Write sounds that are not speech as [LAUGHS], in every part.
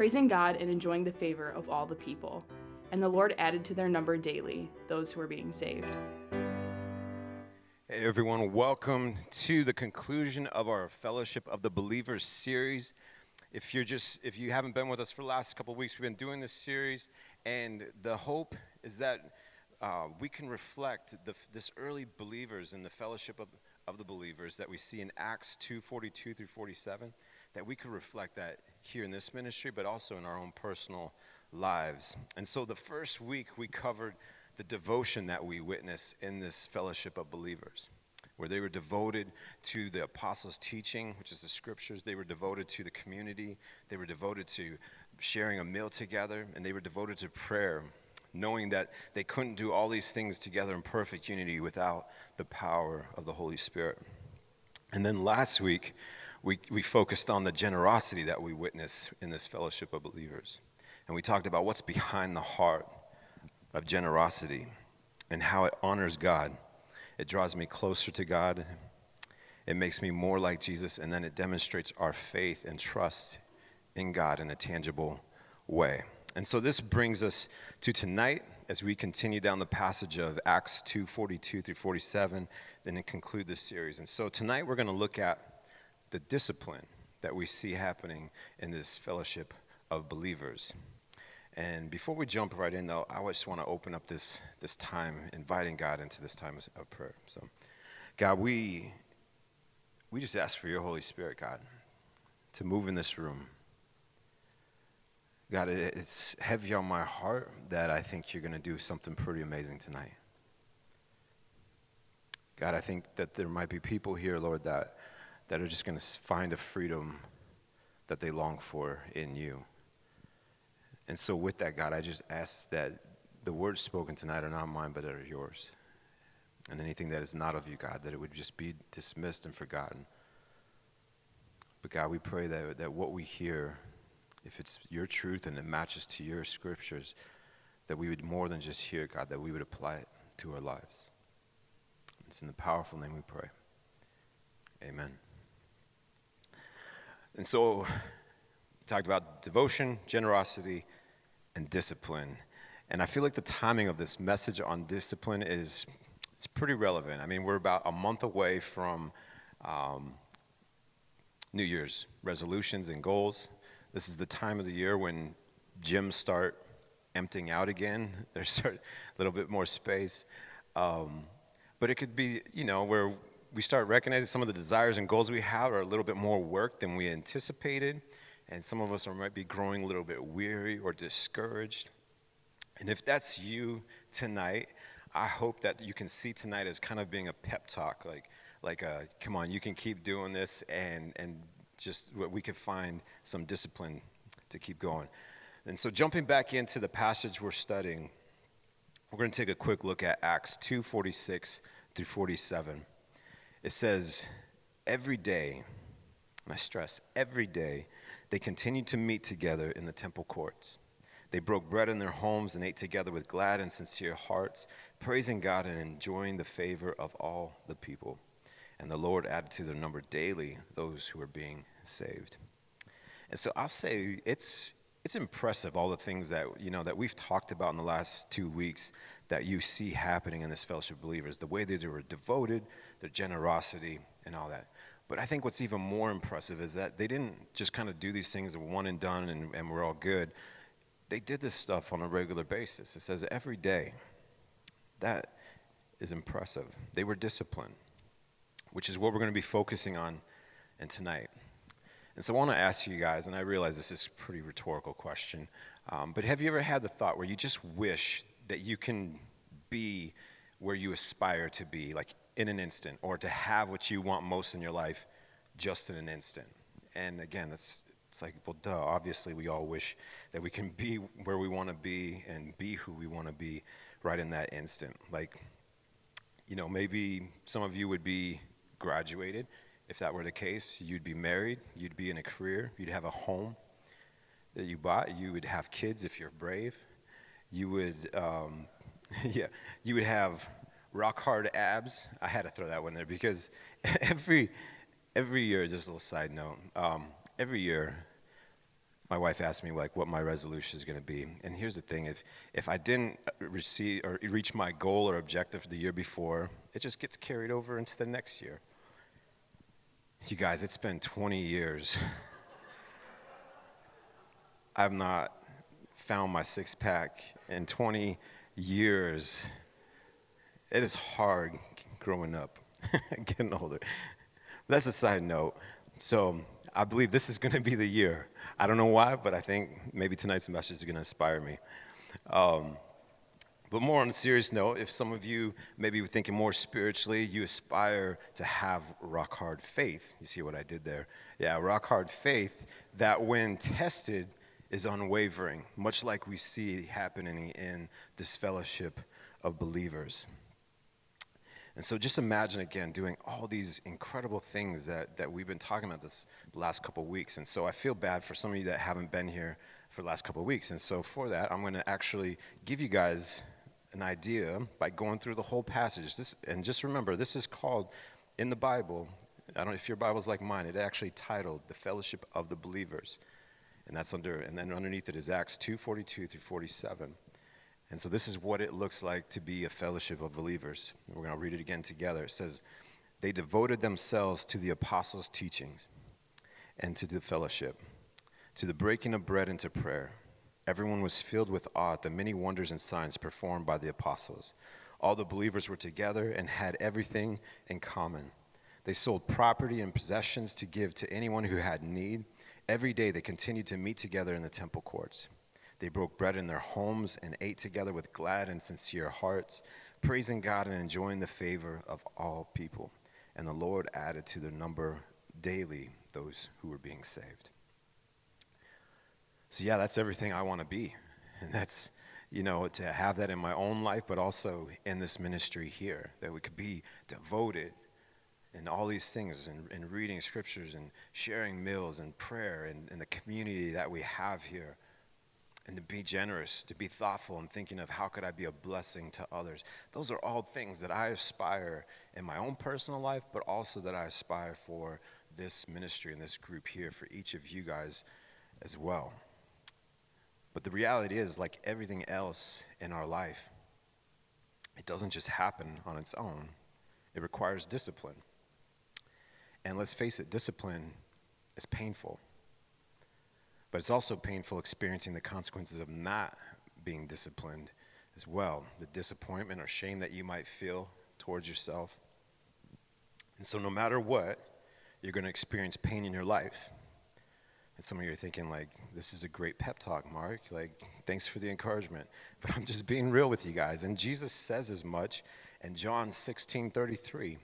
praising God and enjoying the favor of all the people. And the Lord added to their number daily those who were being saved. Hey everyone, welcome to the conclusion of our Fellowship of the Believers series. If you're just if you haven't been with us for the last couple weeks, we've been doing this series, and the hope is that uh, we can reflect the, this early believers in the fellowship of, of the believers that we see in Acts 2 42 through 47, that we could reflect that here in this ministry, but also in our own personal lives. And so the first week we covered the devotion that we witness in this fellowship of believers, where they were devoted to the apostles' teaching, which is the scriptures, they were devoted to the community, they were devoted to sharing a meal together, and they were devoted to prayer knowing that they couldn't do all these things together in perfect unity without the power of the Holy Spirit. And then last week, we, we focused on the generosity that we witness in this fellowship of believers. And we talked about what's behind the heart of generosity and how it honors God. It draws me closer to God, it makes me more like Jesus, and then it demonstrates our faith and trust in God in a tangible way. And so this brings us to tonight as we continue down the passage of Acts 2 42 through 47, then conclude this series. And so tonight we're going to look at the discipline that we see happening in this fellowship of believers. And before we jump right in, though, I just want to open up this, this time, inviting God into this time of prayer. So, God, we, we just ask for your Holy Spirit, God, to move in this room God, it's heavy on my heart that I think you're going to do something pretty amazing tonight. God, I think that there might be people here, Lord, that, that are just going to find a freedom that they long for in you. And so, with that, God, I just ask that the words spoken tonight are not mine, but are yours. And anything that is not of you, God, that it would just be dismissed and forgotten. But God, we pray that, that what we hear if it's your truth and it matches to your scriptures, that we would more than just hear, God, that we would apply it to our lives. It's in the powerful name we pray. Amen. And so, we talked about devotion, generosity, and discipline. And I feel like the timing of this message on discipline is it's pretty relevant. I mean, we're about a month away from um, New Year's resolutions and goals. This is the time of the year when gyms start emptying out again. [LAUGHS] There's a little bit more space. Um, but it could be, you know, where we start recognizing some of the desires and goals we have are a little bit more work than we anticipated. And some of us are, might be growing a little bit weary or discouraged. And if that's you tonight, I hope that you can see tonight as kind of being a pep talk, like, like a, come on, you can keep doing this and, and just we could find some discipline to keep going. And so, jumping back into the passage we're studying, we're going to take a quick look at Acts two forty six through 47. It says, Every day, and I stress, every day, they continued to meet together in the temple courts. They broke bread in their homes and ate together with glad and sincere hearts, praising God and enjoying the favor of all the people. And the Lord added to their number daily those who were being saved. And so I'll say it's it's impressive all the things that you know that we've talked about in the last two weeks that you see happening in this fellowship of believers, the way that they were devoted, their generosity, and all that. But I think what's even more impressive is that they didn't just kind of do these things one and done and, and we're all good. They did this stuff on a regular basis. It says every day. That is impressive. They were disciplined, which is what we're going to be focusing on in tonight. And so I want to ask you guys, and I realize this is a pretty rhetorical question, um, but have you ever had the thought where you just wish that you can be where you aspire to be, like in an instant, or to have what you want most in your life just in an instant? And again, that's It's like, well, duh, obviously we all wish that we can be where we want to be and be who we want to be right in that instant. Like, you know, maybe some of you would be graduated. If that were the case, you'd be married, you'd be in a career, you'd have a home that you bought, you would have kids if you're brave, you would, um, [LAUGHS] yeah, you would have rock hard abs. I had to throw that one there because [LAUGHS] every every year, just a little side note, um, every year, my wife asks me like what my resolution is going to be. And here's the thing: if if I didn't receive or reach my goal or objective the year before, it just gets carried over into the next year. You guys, it's been 20 years. [LAUGHS] I've not found my six pack in 20 years. It is hard growing up, [LAUGHS] getting older. That's a side note. So I believe this is going to be the year. I don't know why, but I think maybe tonight's message is going to inspire me. Um, but more on a serious note, if some of you maybe were thinking more spiritually, you aspire to have rock hard faith. You see what I did there? Yeah, rock hard faith that when tested is unwavering, much like we see happening in this fellowship of believers. And so just imagine again doing all these incredible things that, that we've been talking about this last couple weeks. And so I feel bad for some of you that haven't been here for the last couple weeks. And so for that, I'm going to actually give you guys an idea by going through the whole passage. This, and just remember, this is called in the Bible, I don't know if your Bible's like mine, it actually titled The Fellowship of the Believers. And that's under, and then underneath it is Acts 2 42 through 47. And so this is what it looks like to be a fellowship of believers. We're going to read it again together. It says, They devoted themselves to the apostles' teachings and to the fellowship, to the breaking of bread and to prayer. Everyone was filled with awe at the many wonders and signs performed by the apostles. All the believers were together and had everything in common. They sold property and possessions to give to anyone who had need. Every day they continued to meet together in the temple courts. They broke bread in their homes and ate together with glad and sincere hearts, praising God and enjoying the favor of all people. And the Lord added to their number daily those who were being saved. So, yeah, that's everything I want to be. And that's, you know, to have that in my own life, but also in this ministry here, that we could be devoted in all these things and, and reading scriptures and sharing meals and prayer and, and the community that we have here and to be generous, to be thoughtful and thinking of how could I be a blessing to others. Those are all things that I aspire in my own personal life, but also that I aspire for this ministry and this group here, for each of you guys as well. But the reality is, like everything else in our life, it doesn't just happen on its own. It requires discipline. And let's face it, discipline is painful. But it's also painful experiencing the consequences of not being disciplined as well the disappointment or shame that you might feel towards yourself. And so, no matter what, you're going to experience pain in your life. And some of you are thinking, like, this is a great pep talk, Mark. Like, thanks for the encouragement. [LAUGHS] But I'm just being real with you guys. And Jesus says as much in John 16 33.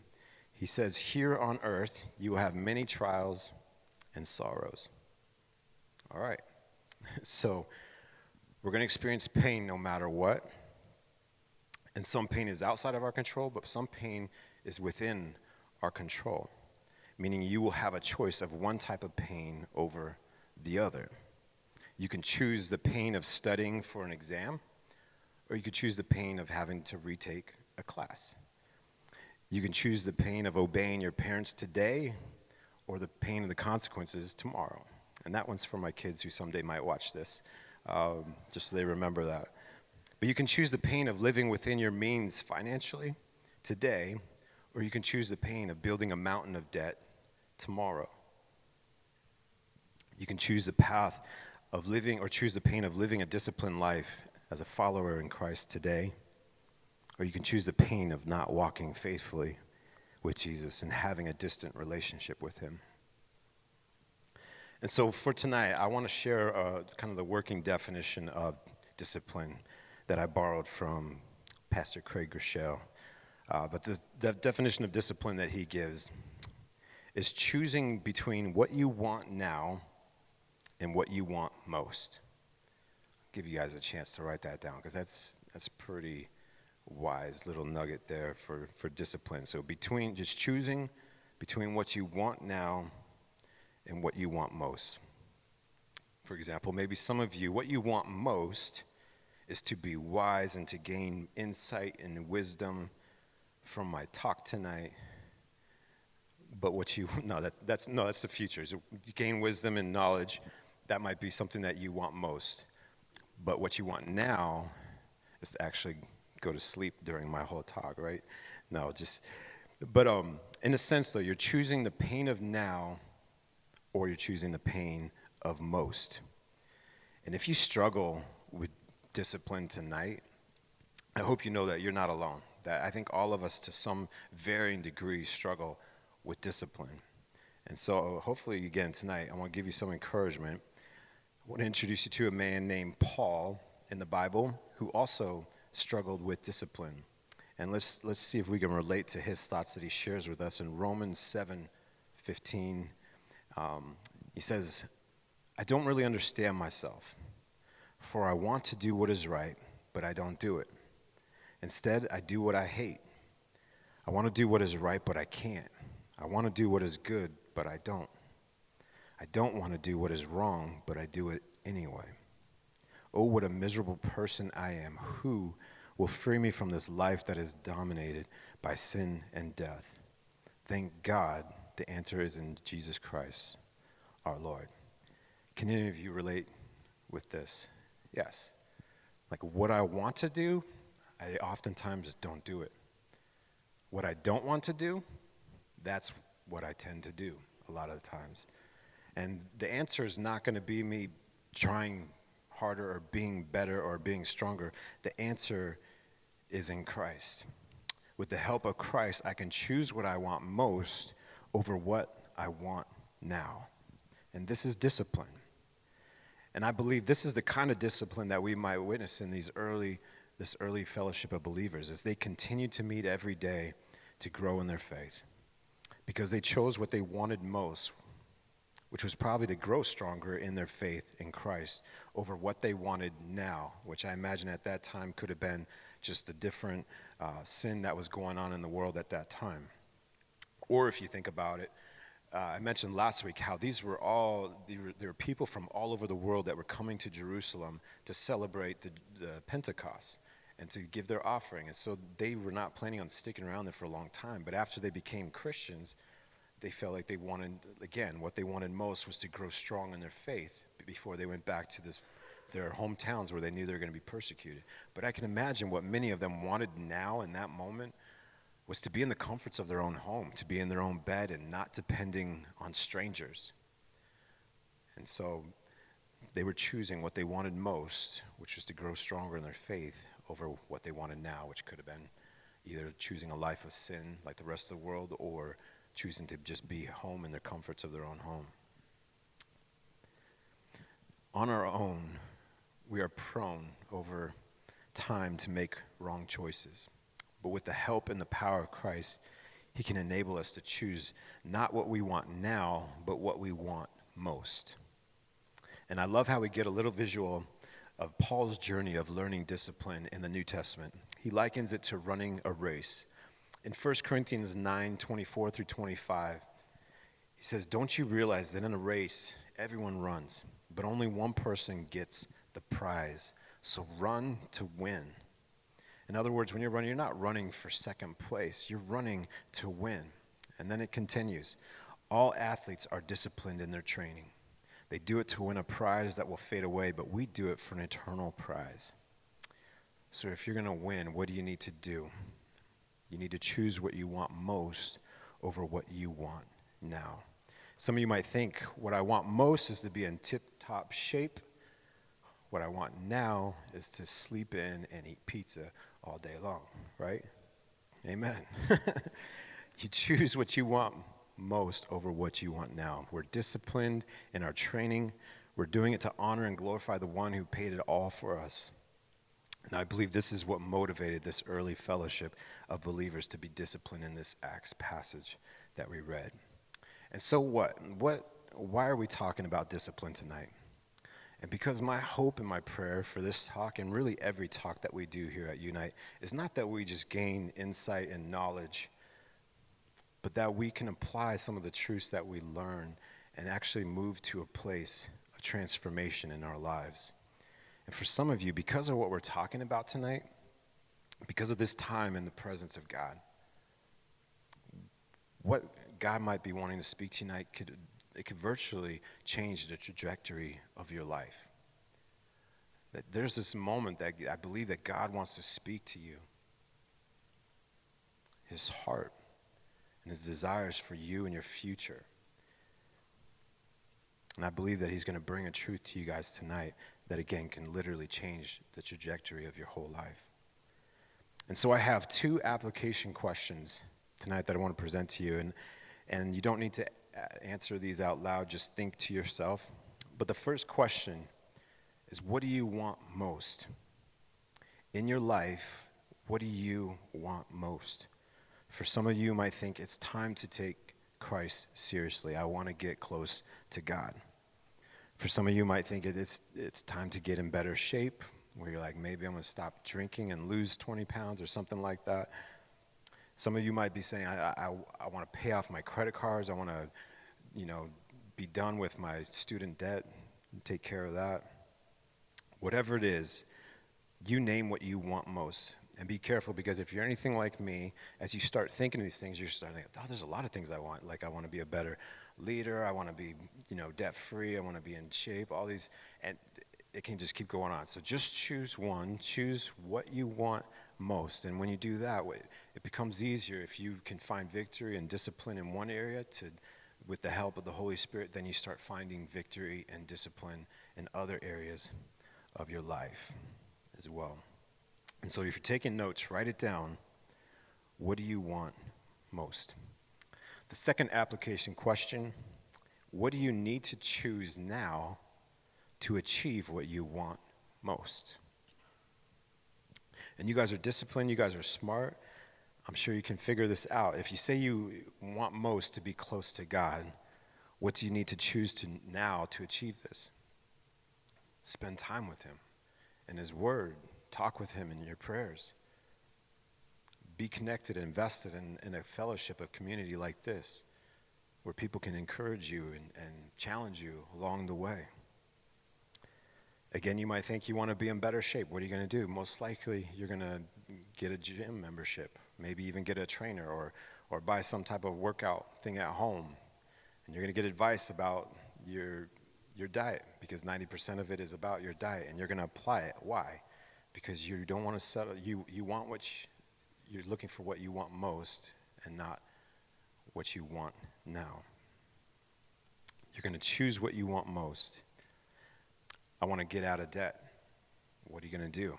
He says, Here on earth you will have many trials and sorrows. All right. So we're going to experience pain no matter what. And some pain is outside of our control, but some pain is within our control, meaning you will have a choice of one type of pain over the other. You can choose the pain of studying for an exam, or you could choose the pain of having to retake a class. You can choose the pain of obeying your parents today, or the pain of the consequences tomorrow. And that one's for my kids who someday might watch this, um, just so they remember that. But you can choose the pain of living within your means financially today, or you can choose the pain of building a mountain of debt tomorrow. You can choose the path of living, or choose the pain of living a disciplined life as a follower in Christ today, or you can choose the pain of not walking faithfully with Jesus and having a distant relationship with Him. And so for tonight, I want to share uh, kind of the working definition of discipline that I borrowed from Pastor Craig Groeschel. Uh, but the, the definition of discipline that he gives is choosing between what you want now and what you want most. I'll give you guys a chance to write that down because that's, that's pretty wise little nugget there for, for discipline. So between just choosing between what you want now and what you want most. For example, maybe some of you, what you want most is to be wise and to gain insight and wisdom from my talk tonight. But what you [LAUGHS] no, that's that's no, that's the future. So you gain wisdom and knowledge. That might be something that you want most. But what you want now is to actually go to sleep during my whole talk, right? No, just but um in a sense though, you're choosing the pain of now or you're choosing the pain of most. And if you struggle with discipline tonight, I hope you know that you're not alone. That I think all of us, to some varying degree, struggle with discipline. And so, hopefully, again, tonight, I want to give you some encouragement. I want to introduce you to a man named Paul in the Bible who also struggled with discipline. And let's, let's see if we can relate to his thoughts that he shares with us in Romans 7 15. Um, he says, I don't really understand myself, for I want to do what is right, but I don't do it. Instead, I do what I hate. I want to do what is right, but I can't. I want to do what is good, but I don't. I don't want to do what is wrong, but I do it anyway. Oh, what a miserable person I am. Who will free me from this life that is dominated by sin and death? Thank God the answer is in Jesus Christ, our Lord. Can any of you relate with this? Yes. Like what I want to do, I oftentimes don't do it. What I don't want to do, that's what I tend to do a lot of the times. And the answer is not going to be me trying harder or being better or being stronger. The answer is in Christ. With the help of Christ, I can choose what I want most over what I want now. And this is discipline. And I believe this is the kind of discipline that we might witness in these early, this early fellowship of believers as they continue to meet every day to grow in their faith. Because they chose what they wanted most, which was probably to grow stronger in their faith in Christ over what they wanted now, which I imagine at that time could have been just the different uh, sin that was going on in the world at that time. Or if you think about it, uh, I mentioned last week how these were all, there were people from all over the world that were coming to Jerusalem to celebrate the, the Pentecost and to give their offering. And so they were not planning on sticking around there for a long time. But after they became Christians, they felt like they wanted, again, what they wanted most was to grow strong in their faith before they went back to this, their hometowns where they knew they were going to be persecuted. But I can imagine what many of them wanted now in that moment was to be in the comforts of their own home, to be in their own bed and not depending on strangers. And so they were choosing what they wanted most, which was to grow stronger in their faith, over what they wanted now, which could have been either choosing a life of sin like the rest of the world or choosing to just be home in the comforts of their own home. On our own, we are prone over time to make wrong choices. But with the help and the power of Christ, He can enable us to choose not what we want now, but what we want most. And I love how we get a little visual of Paul's journey of learning discipline in the New Testament. He likens it to running a race. In 1 Corinthians 9 24 through 25, he says, Don't you realize that in a race, everyone runs, but only one person gets the prize? So run to win. In other words, when you're running, you're not running for second place, you're running to win. And then it continues All athletes are disciplined in their training. They do it to win a prize that will fade away, but we do it for an eternal prize. So if you're going to win, what do you need to do? You need to choose what you want most over what you want now. Some of you might think what I want most is to be in tip top shape. What I want now is to sleep in and eat pizza all day long, right? Amen. [LAUGHS] you choose what you want most over what you want now. We're disciplined in our training. We're doing it to honor and glorify the one who paid it all for us. And I believe this is what motivated this early fellowship of believers to be disciplined in this Acts passage that we read. And so what? What why are we talking about discipline tonight? And because my hope and my prayer for this talk, and really every talk that we do here at Unite, is not that we just gain insight and knowledge, but that we can apply some of the truths that we learn and actually move to a place of transformation in our lives. And for some of you, because of what we're talking about tonight, because of this time in the presence of God, what God might be wanting to speak tonight could it could virtually change the trajectory of your life. That there's this moment that I believe that God wants to speak to you. His heart and his desires for you and your future. And I believe that he's going to bring a truth to you guys tonight that, again, can literally change the trajectory of your whole life. And so I have two application questions tonight that I want to present to you. And, and you don't need to answer these out loud, just think to yourself. But the first question is what do you want most? In your life, what do you want most? For some of you might think it's time to take Christ seriously. I want to get close to God. For some of you might think it's, it's time to get in better shape, where you're like, maybe I'm going to stop drinking and lose 20 pounds or something like that. Some of you might be saying, I, I, I want to pay off my credit cards. I want to, you know, be done with my student debt and take care of that. Whatever it is, you name what you want most. And be careful because if you're anything like me, as you start thinking of these things, you're starting to think, oh, there's a lot of things I want. Like I want to be a better leader. I want to be, you know, debt free. I want to be in shape. All these, and it can just keep going on. So just choose one. Choose what you want most. And when you do that, it becomes easier if you can find victory and discipline in one area to, with the help of the Holy Spirit, then you start finding victory and discipline in other areas of your life as well. And so if you're taking notes, write it down. What do you want most? The second application question what do you need to choose now to achieve what you want most? And you guys are disciplined, you guys are smart. I'm sure you can figure this out. If you say you want most to be close to God, what do you need to choose to now to achieve this? Spend time with Him and His Word. Talk with Him in your prayers. Be connected, and invested in, in a fellowship of community like this, where people can encourage you and, and challenge you along the way. Again, you might think you want to be in better shape. What are you going to do? Most likely, you're going to get a gym membership, maybe even get a trainer or, or buy some type of workout thing at home. And you're going to get advice about your, your diet because 90% of it is about your diet, and you're going to apply it. Why? Because you don't want to settle, you, you want what you, you're looking for what you want most and not what you want now. You're going to choose what you want most. I want to get out of debt. What are you going to do?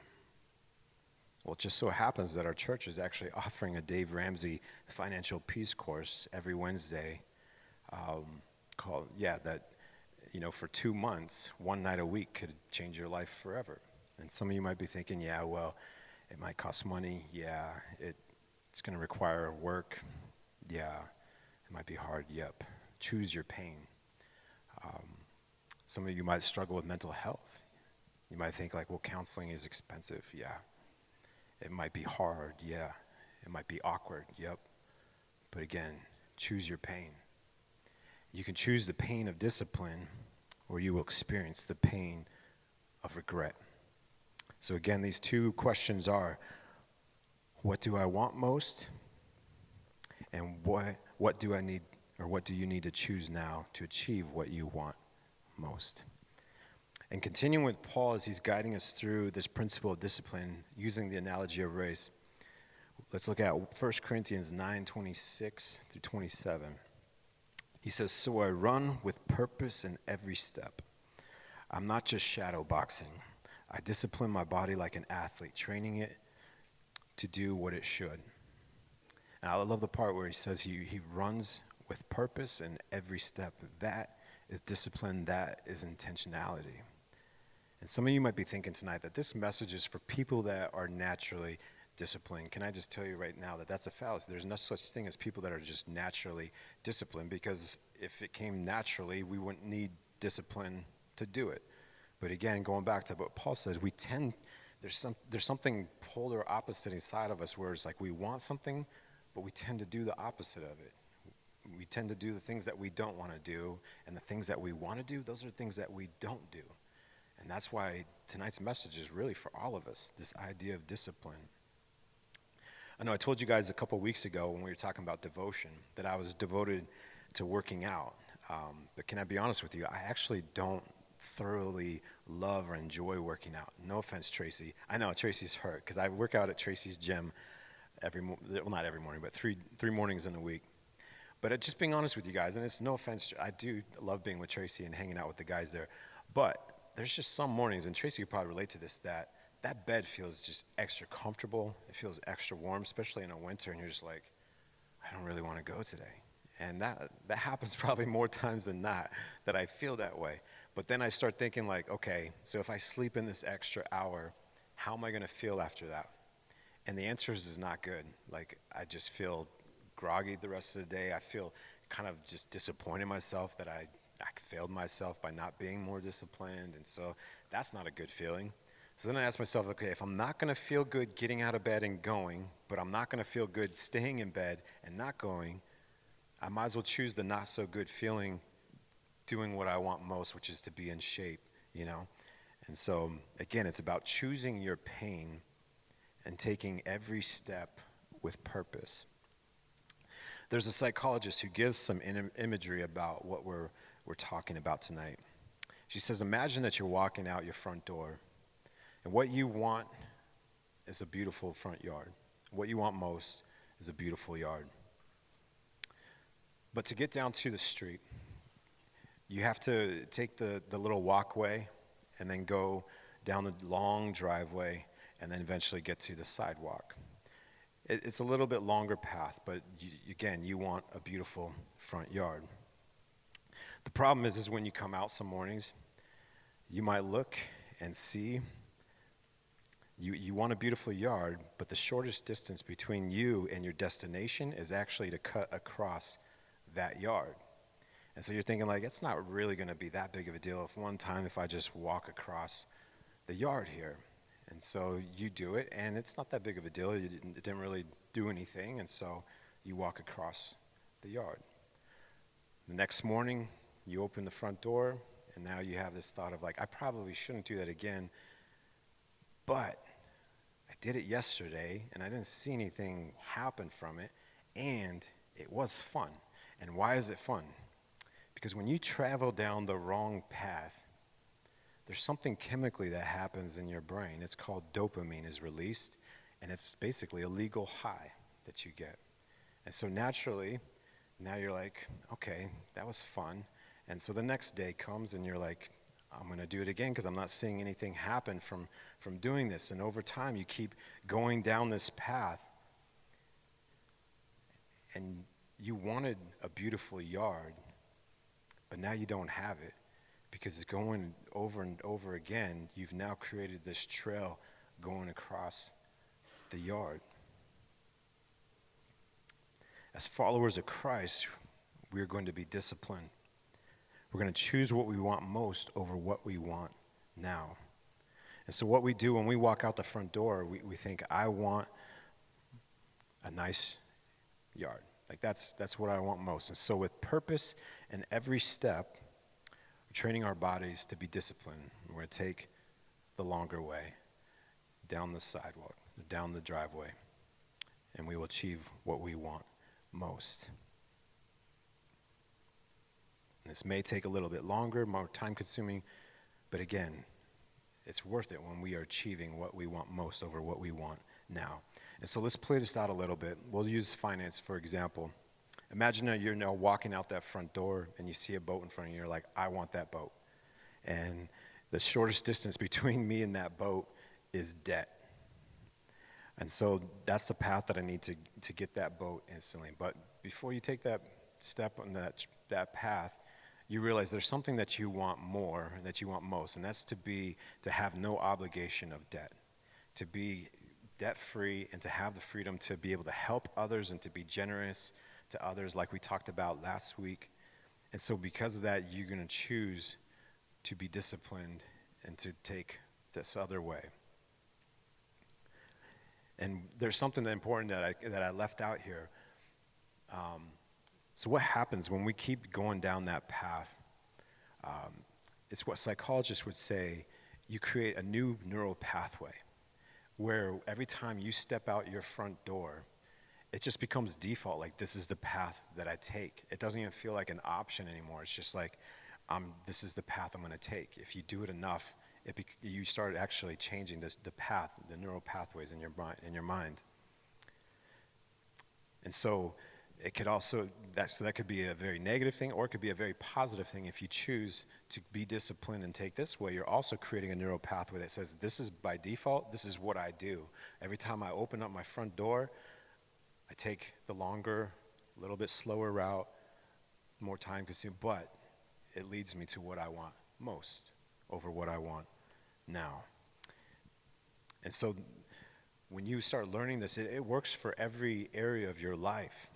Well, it just so happens that our church is actually offering a Dave Ramsey financial peace course every Wednesday. Um, called, yeah, that, you know, for two months, one night a week could change your life forever. And some of you might be thinking, yeah, well, it might cost money. Yeah, it, it's going to require work. Yeah, it might be hard. Yep. Choose your pain. Um, some of you might struggle with mental health. You might think, like, well, counseling is expensive. Yeah. It might be hard. Yeah. It might be awkward. Yep. But again, choose your pain. You can choose the pain of discipline, or you will experience the pain of regret. So, again, these two questions are what do I want most? And what, what do I need, or what do you need to choose now to achieve what you want most? And continuing with Paul as he's guiding us through this principle of discipline using the analogy of race, let's look at 1 Corinthians 9 26 through 27. He says, So I run with purpose in every step. I'm not just shadow boxing. I discipline my body like an athlete, training it to do what it should. And I love the part where he says he, he runs with purpose in every step. That is discipline, that is intentionality. And some of you might be thinking tonight that this message is for people that are naturally disciplined. Can I just tell you right now that that's a fallacy? There's no such thing as people that are just naturally disciplined because if it came naturally, we wouldn't need discipline to do it. But again, going back to what Paul says, we tend, there's, some, there's something polar opposite inside of us where it's like we want something, but we tend to do the opposite of it. We tend to do the things that we don't want to do, and the things that we want to do, those are things that we don't do. And that's why tonight's message is really for all of us this idea of discipline. I know I told you guys a couple weeks ago when we were talking about devotion that I was devoted to working out. Um, but can I be honest with you? I actually don't thoroughly love or enjoy working out. No offense, Tracy. I know Tracy's hurt because I work out at Tracy's gym every well not every morning, but three three mornings in a week. But uh, just being honest with you guys, and it's no offense, I do love being with Tracy and hanging out with the guys there. But there's just some mornings, and Tracy could probably relate to this, that that bed feels just extra comfortable. It feels extra warm, especially in a winter, and you're just like, I don't really want to go today. And that, that happens [LAUGHS] probably more times than not that I feel that way. But then I start thinking, like, okay, so if I sleep in this extra hour, how am I going to feel after that? And the answer is, is not good. Like, I just feel groggy the rest of the day. I feel kind of just disappointed myself that I, I failed myself by not being more disciplined. And so that's not a good feeling. So then I ask myself, okay, if I'm not going to feel good getting out of bed and going, but I'm not going to feel good staying in bed and not going, I might as well choose the not so good feeling doing what I want most, which is to be in shape, you know? And so, again, it's about choosing your pain and taking every step with purpose. There's a psychologist who gives some in- imagery about what we're, we're talking about tonight. She says, Imagine that you're walking out your front door and what you want is a beautiful front yard. What you want most is a beautiful yard. But to get down to the street, you have to take the, the little walkway and then go down the long driveway and then eventually get to the sidewalk. It, it's a little bit longer path, but you, again, you want a beautiful front yard. The problem is, is when you come out some mornings, you might look and see you, you want a beautiful yard, but the shortest distance between you and your destination is actually to cut across that yard. And so you're thinking, like, it's not really going to be that big of a deal if one time if I just walk across the yard here. And so you do it, and it's not that big of a deal. You didn't, it didn't really do anything, and so you walk across the yard. The next morning, you open the front door, and now you have this thought of, like, I probably shouldn't do that again. But I did it yesterday and I didn't see anything happen from it, and it was fun. And why is it fun? Because when you travel down the wrong path, there's something chemically that happens in your brain. It's called dopamine is released, and it's basically a legal high that you get. And so naturally, now you're like, okay, that was fun. And so the next day comes and you're like, I'm going to do it again because I'm not seeing anything happen from, from doing this. And over time, you keep going down this path. And you wanted a beautiful yard, but now you don't have it because it's going over and over again. You've now created this trail going across the yard. As followers of Christ, we are going to be disciplined. We're going to choose what we want most over what we want now. And so, what we do when we walk out the front door, we, we think, I want a nice yard. Like, that's, that's what I want most. And so, with purpose in every step, we're training our bodies to be disciplined. We're going to take the longer way down the sidewalk, down the driveway, and we will achieve what we want most. This may take a little bit longer, more time consuming, but again, it's worth it when we are achieving what we want most over what we want now. And so let's play this out a little bit. We'll use finance for example. Imagine that you're now walking out that front door and you see a boat in front of you. You're like, I want that boat. And the shortest distance [LAUGHS] between me and that boat is debt. And so that's the path that I need to, to get that boat instantly. But before you take that step on that, that path, you realize there's something that you want more, and that you want most, and that's to be to have no obligation of debt, to be debt free, and to have the freedom to be able to help others and to be generous to others, like we talked about last week. And so, because of that, you're going to choose to be disciplined and to take this other way. And there's something important that I, that I left out here. Um, so, what happens when we keep going down that path? Um, it's what psychologists would say you create a new neural pathway where every time you step out your front door, it just becomes default. Like, this is the path that I take. It doesn't even feel like an option anymore. It's just like, um, this is the path I'm going to take. If you do it enough, it you start actually changing this, the path, the neural pathways in your, in your mind. And so, it could also that so that could be a very negative thing or it could be a very positive thing if you choose to be disciplined and take this way you're also creating a neural pathway that says this is by default this is what i do every time i open up my front door i take the longer a little bit slower route more time consuming but it leads me to what i want most over what i want now and so when you start learning this it, it works for every area of your life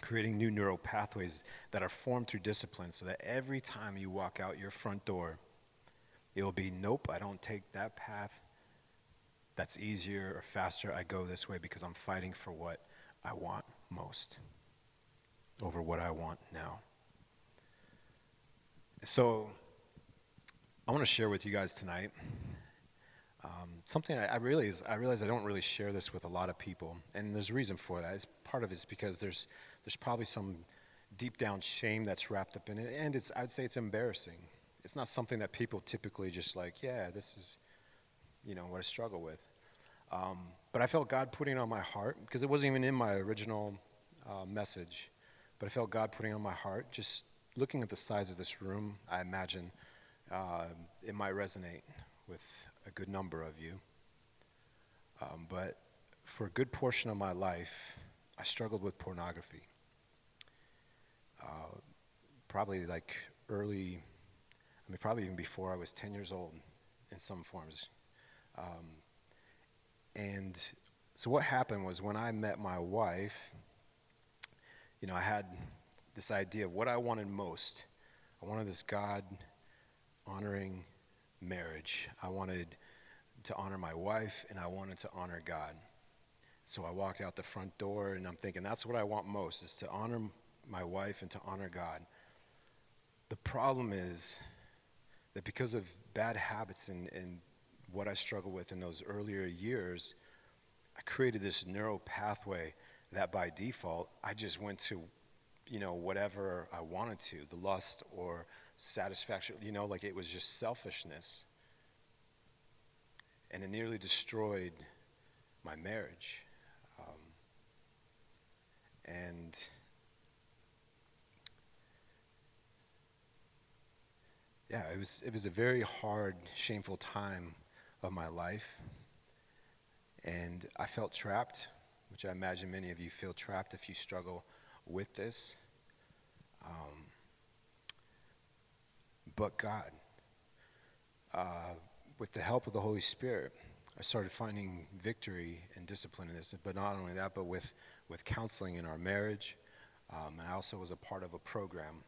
creating new neural pathways that are formed through discipline so that every time you walk out your front door, it will be nope, I don't take that path. That's easier or faster. I go this way because I'm fighting for what I want most over what I want now. So, I want to share with you guys tonight um, something I, I, realize I realize I don't really share this with a lot of people, and there's a reason for that. It's part of it's because there's there's probably some deep down shame that's wrapped up in it. And it's, I'd say it's embarrassing. It's not something that people typically just like, yeah, this is, you know, what I struggle with. Um, but I felt God putting on my heart, because it wasn't even in my original uh, message, but I felt God putting on my heart. Just looking at the size of this room, I imagine uh, it might resonate with a good number of you. Um, but for a good portion of my life, I struggled with pornography uh, probably like early, I mean, probably even before I was 10 years old in some forms. Um, and so what happened was when I met my wife, you know, I had this idea of what I wanted most. I wanted this God honoring marriage. I wanted to honor my wife and I wanted to honor God. So I walked out the front door and I'm thinking that's what I want most is to honor my wife and to honor God. The problem is that because of bad habits and, and what I struggled with in those earlier years, I created this neural pathway that by default I just went to, you know, whatever I wanted to, the lust or satisfaction, you know, like it was just selfishness. And it nearly destroyed my marriage. Um, and yeah, it was, it was a very hard, shameful time of my life. And I felt trapped, which I imagine many of you feel trapped if you struggle with this. Um, but God, uh, with the help of the Holy Spirit, I started finding victory and discipline in this. But not only that, but with, with counseling in our marriage. Um, and I also was a part of a program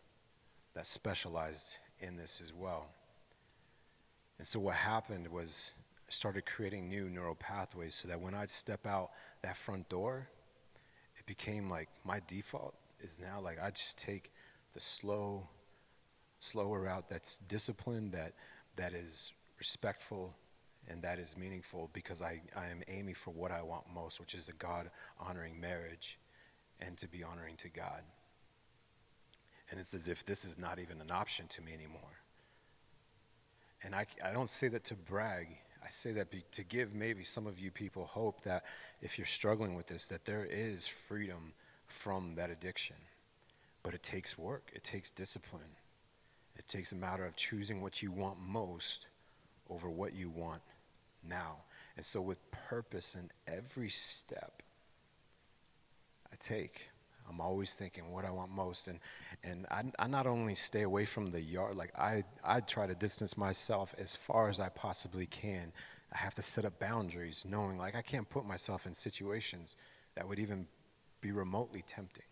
that specialized in this as well. And so what happened was I started creating new neural pathways so that when I'd step out that front door, it became like my default is now like I just take the slow, slower route that's disciplined, that that is respectful and that is meaningful because I, I am aiming for what I want most, which is a God honoring marriage and to be honoring to God. And it's as if this is not even an option to me anymore. And I, I don't say that to brag. I say that be, to give maybe some of you people hope that if you're struggling with this, that there is freedom from that addiction. But it takes work, it takes discipline. It takes a matter of choosing what you want most over what you want now. And so, with purpose in every step I take, I'm always thinking what I want most. And, and I, I not only stay away from the yard, like I, I try to distance myself as far as I possibly can. I have to set up boundaries, knowing like I can't put myself in situations that would even be remotely tempting.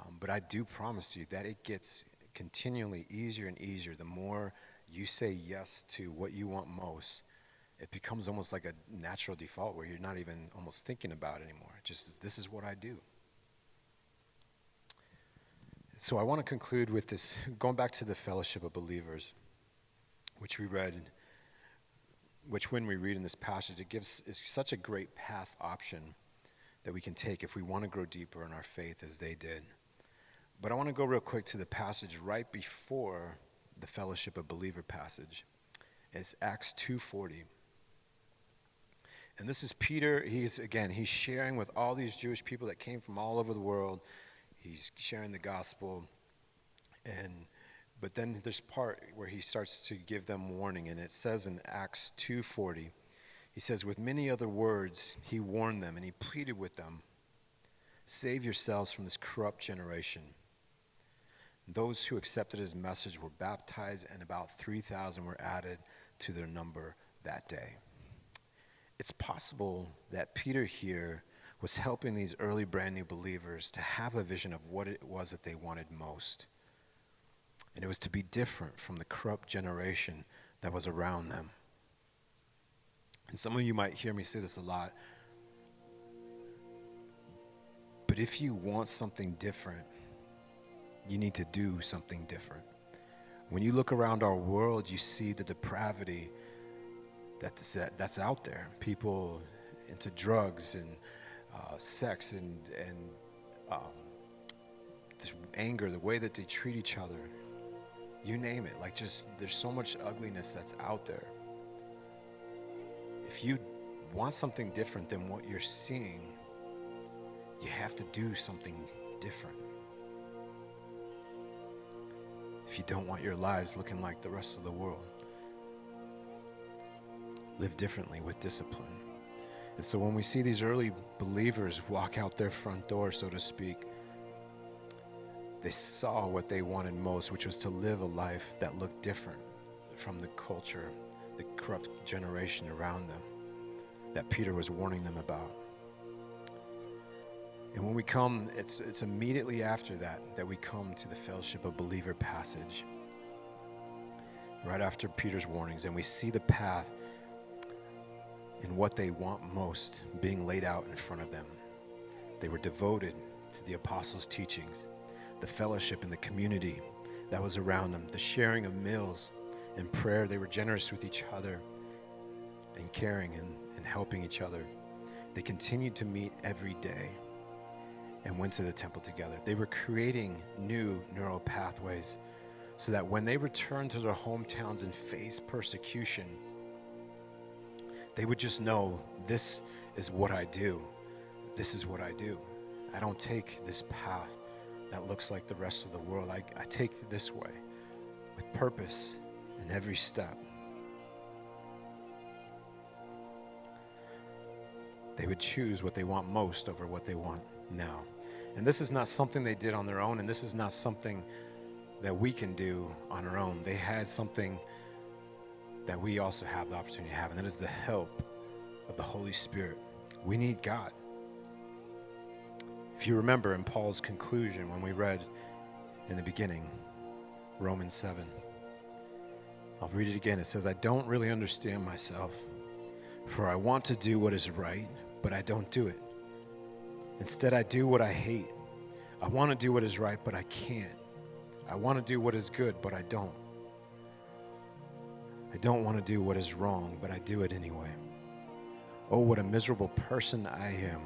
Um, but I do promise you that it gets continually easier and easier the more you say yes to what you want most, it becomes almost like a natural default where you're not even almost thinking about it anymore. Just this is what I do. So I want to conclude with this going back to the fellowship of believers, which we read, which when we read in this passage, it gives is such a great path option that we can take if we want to grow deeper in our faith as they did. But I want to go real quick to the passage right before the fellowship of believer passage. It's Acts 2:40. And this is Peter. He's, again, he's sharing with all these Jewish people that came from all over the world. He's sharing the gospel. And, but then there's part where he starts to give them warning. And it says in Acts 2.40, he says, with many other words, he warned them and he pleaded with them, save yourselves from this corrupt generation. Those who accepted his message were baptized, and about 3,000 were added to their number that day it's possible that Peter here was helping these early brand new believers to have a vision of what it was that they wanted most. And it was to be different from the corrupt generation that was around them. And some of you might hear me say this a lot. But if you want something different, you need to do something different. When you look around our world, you see the depravity that's, that's out there. People into drugs and uh, sex and, and um, this anger, the way that they treat each other. You name it. Like, just there's so much ugliness that's out there. If you want something different than what you're seeing, you have to do something different. If you don't want your lives looking like the rest of the world live differently with discipline. And so when we see these early believers walk out their front door, so to speak, they saw what they wanted most, which was to live a life that looked different from the culture, the corrupt generation around them that Peter was warning them about. And when we come, it's, it's immediately after that that we come to the fellowship of believer passage. Right after Peter's warnings, and we see the path in what they want most being laid out in front of them. They were devoted to the apostles' teachings, the fellowship and the community that was around them, the sharing of meals and prayer. They were generous with each other and caring and, and helping each other. They continued to meet every day and went to the temple together. They were creating new neural pathways so that when they returned to their hometowns and faced persecution, they would just know this is what I do. This is what I do. I don't take this path that looks like the rest of the world. I, I take this way with purpose in every step. They would choose what they want most over what they want now. And this is not something they did on their own, and this is not something that we can do on our own. They had something that we also have the opportunity to have, and that is the help of the Holy Spirit. We need God. If you remember in Paul's conclusion when we read in the beginning, Romans 7, I'll read it again. It says, I don't really understand myself, for I want to do what is right, but I don't do it. Instead, I do what I hate. I want to do what is right, but I can't. I want to do what is good, but I don't. I don't want to do what is wrong, but I do it anyway. Oh, what a miserable person I am.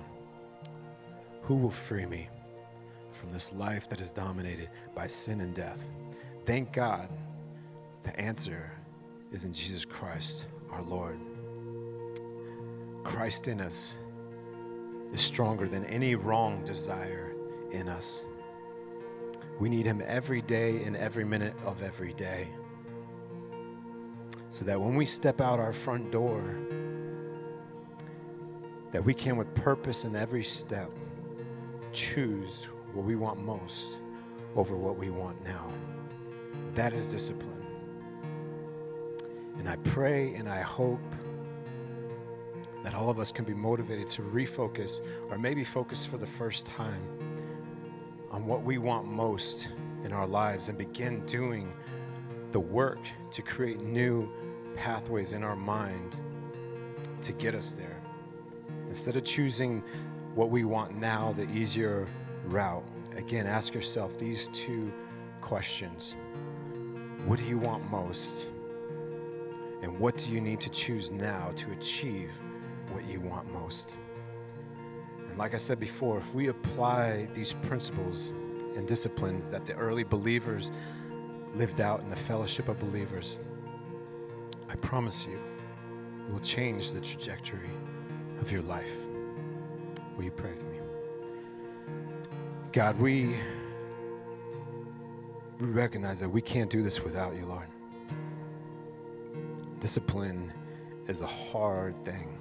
Who will free me from this life that is dominated by sin and death? Thank God the answer is in Jesus Christ, our Lord. Christ in us is stronger than any wrong desire in us. We need Him every day and every minute of every day so that when we step out our front door, that we can with purpose in every step choose what we want most over what we want now. That is discipline. And I pray and I hope that all of us can be motivated to refocus or maybe focus for the first time on what we want most in our lives and begin doing the work to create new pathways in our mind to get us there. Instead of choosing what we want now, the easier route, again, ask yourself these two questions What do you want most? And what do you need to choose now to achieve what you want most? And like I said before, if we apply these principles and disciplines that the early believers lived out in the fellowship of believers, I promise you, it will change the trajectory of your life. Will you pray with me? God, we, we recognize that we can't do this without you, Lord. Discipline is a hard thing.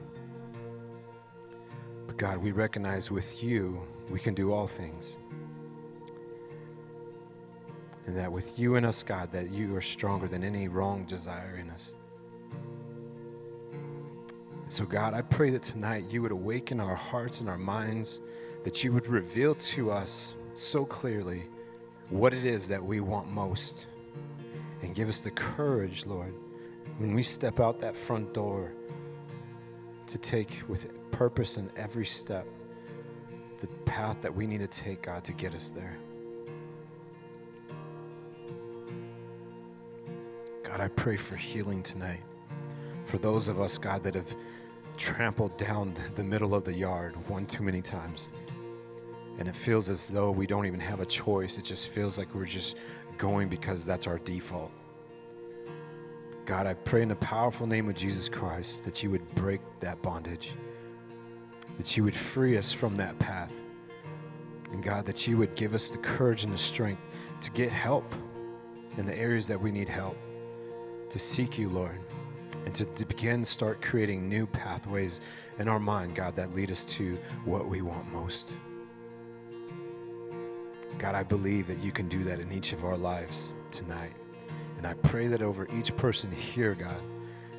But God, we recognize with you we can do all things. And that with you in us, God, that you are stronger than any wrong desire in us. So, God, I pray that tonight you would awaken our hearts and our minds, that you would reveal to us so clearly what it is that we want most. And give us the courage, Lord, when we step out that front door to take with purpose in every step the path that we need to take, God, to get us there. God, I pray for healing tonight. For those of us, God, that have trampled down the middle of the yard one too many times. And it feels as though we don't even have a choice. It just feels like we're just going because that's our default. God, I pray in the powerful name of Jesus Christ that you would break that bondage, that you would free us from that path. And God, that you would give us the courage and the strength to get help in the areas that we need help, to seek you, Lord and to, to begin start creating new pathways in our mind, God, that lead us to what we want most. God, I believe that you can do that in each of our lives tonight. And I pray that over each person here, God,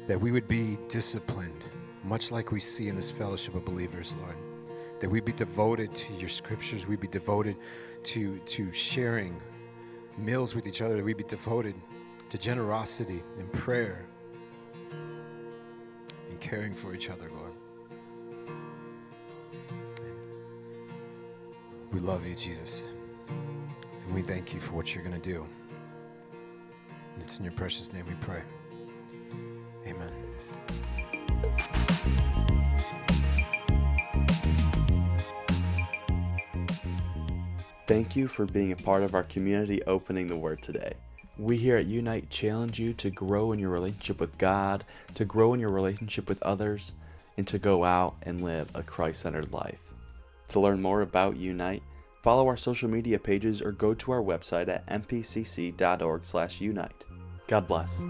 that we would be disciplined, much like we see in this fellowship of believers, Lord. That we be devoted to your scriptures, we be devoted to, to sharing meals with each other, that we be devoted to generosity and prayer and caring for each other, Lord. We love you, Jesus. And we thank you for what you're going to do. And it's in your precious name we pray. Amen. Thank you for being a part of our community opening the Word today. We here at Unite challenge you to grow in your relationship with God, to grow in your relationship with others, and to go out and live a Christ centered life. To learn more about Unite, follow our social media pages or go to our website at mpcc.org/unite. God bless.